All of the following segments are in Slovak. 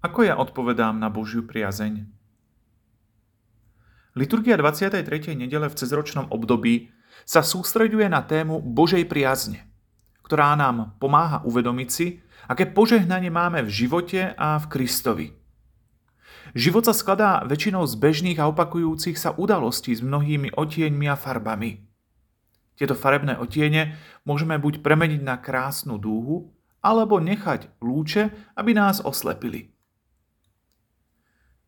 Ako ja odpovedám na Božiu priazeň? Liturgia 23. nedele v cezročnom období sa sústreďuje na tému Božej priazne, ktorá nám pomáha uvedomiť si, aké požehnanie máme v živote a v Kristovi. Život sa skladá väčšinou z bežných a opakujúcich sa udalostí s mnohými otieňmi a farbami. Tieto farebné otiene môžeme buď premeniť na krásnu dúhu, alebo nechať lúče, aby nás oslepili.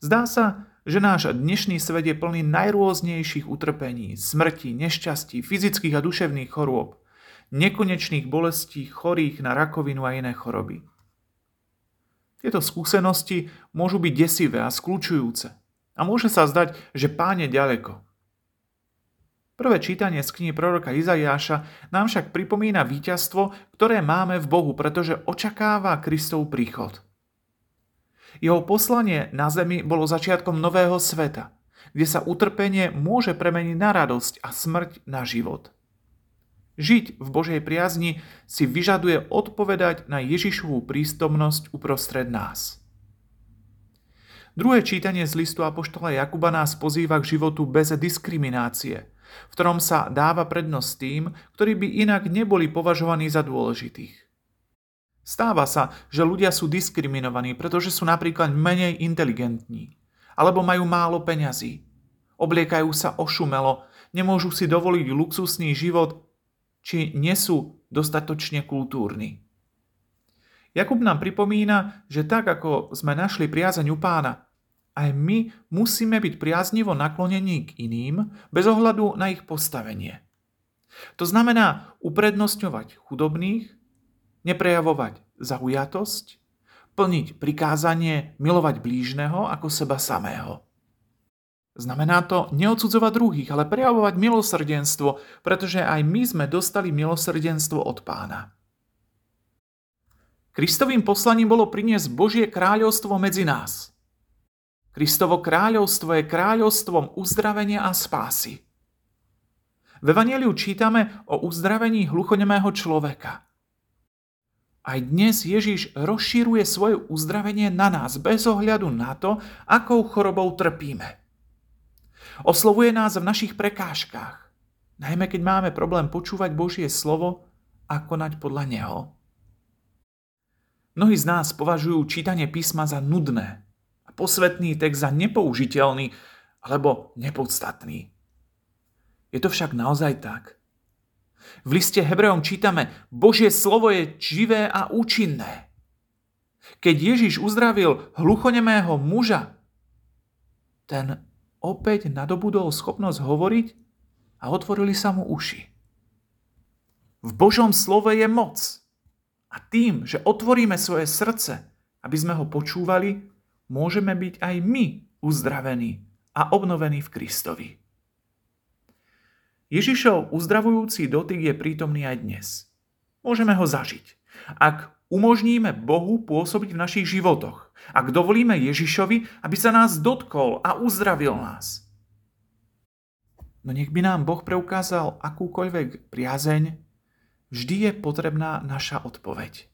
Zdá sa, že náš dnešný svet je plný najrôznejších utrpení, smrti, nešťastí, fyzických a duševných chorôb, nekonečných bolestí chorých na rakovinu a iné choroby. Tieto skúsenosti môžu byť desivé a skľúčujúce a môže sa zdať, že pán je ďaleko. Prvé čítanie z knihy proroka Izaiáša nám však pripomína víťazstvo, ktoré máme v Bohu, pretože očakáva Kristov príchod. Jeho poslanie na zemi bolo začiatkom nového sveta, kde sa utrpenie môže premeniť na radosť a smrť na život. Žiť v Božej priazni si vyžaduje odpovedať na Ježišovú prístomnosť uprostred nás. Druhé čítanie z listu Apoštola Jakuba nás pozýva k životu bez diskriminácie, v ktorom sa dáva prednosť tým, ktorí by inak neboli považovaní za dôležitých. Stáva sa, že ľudia sú diskriminovaní, pretože sú napríklad menej inteligentní, alebo majú málo peňazí, obliekajú sa ošumelo, nemôžu si dovoliť luxusný život, či nie sú dostatočne kultúrni. Jakub nám pripomína, že tak ako sme našli priazeň u pána, aj my musíme byť priaznivo naklonení k iným bez ohľadu na ich postavenie. To znamená uprednostňovať chudobných, neprejavovať zaujatosť, plniť prikázanie milovať blížneho ako seba samého. Znamená to neodsudzovať druhých, ale prejavovať milosrdenstvo, pretože aj my sme dostali milosrdenstvo od pána. Kristovým poslaním bolo priniesť Božie kráľovstvo medzi nás. Kristovo kráľovstvo je kráľovstvom uzdravenia a spásy. V Evangeliu čítame o uzdravení hluchonemého človeka. Aj dnes Ježiš rozšíruje svoje uzdravenie na nás bez ohľadu na to, akou chorobou trpíme. Oslovuje nás v našich prekážkach, najmä keď máme problém počúvať Božie slovo a konať podľa Neho. Mnohí z nás považujú čítanie písma za nudné a posvetný text za nepoužiteľný alebo nepodstatný. Je to však naozaj tak – v liste Hebrejom čítame, Božie slovo je živé a účinné. Keď Ježiš uzdravil hluchonemého muža, ten opäť nadobudol schopnosť hovoriť a otvorili sa mu uši. V Božom slove je moc. A tým, že otvoríme svoje srdce, aby sme ho počúvali, môžeme byť aj my uzdravení a obnovení v Kristovi. Ježišov uzdravujúci dotyk je prítomný aj dnes. Môžeme ho zažiť. Ak umožníme Bohu pôsobiť v našich životoch, ak dovolíme Ježišovi, aby sa nás dotkol a uzdravil nás. No nech by nám Boh preukázal akúkoľvek priazeň, vždy je potrebná naša odpoveď.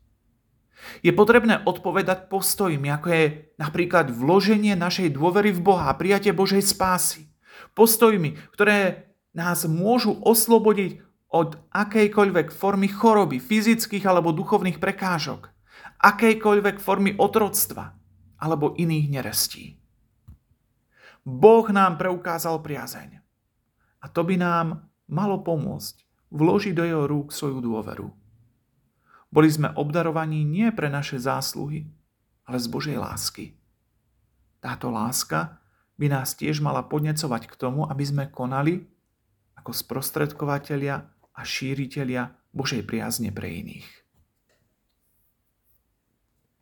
Je potrebné odpovedať postojmi, ako je napríklad vloženie našej dôvery v Boha a prijatie Božej spásy. Postojmi, ktoré nás môžu oslobodiť od akejkoľvek formy choroby, fyzických alebo duchovných prekážok, akejkoľvek formy otroctva alebo iných nerestí. Boh nám preukázal priazeň. A to by nám malo pomôcť vložiť do jeho rúk svoju dôveru. Boli sme obdarovaní nie pre naše zásluhy, ale z Božej lásky. Táto láska by nás tiež mala podnecovať k tomu, aby sme konali ako sprostredkovateľia a šíriteľia Božej priazne pre iných.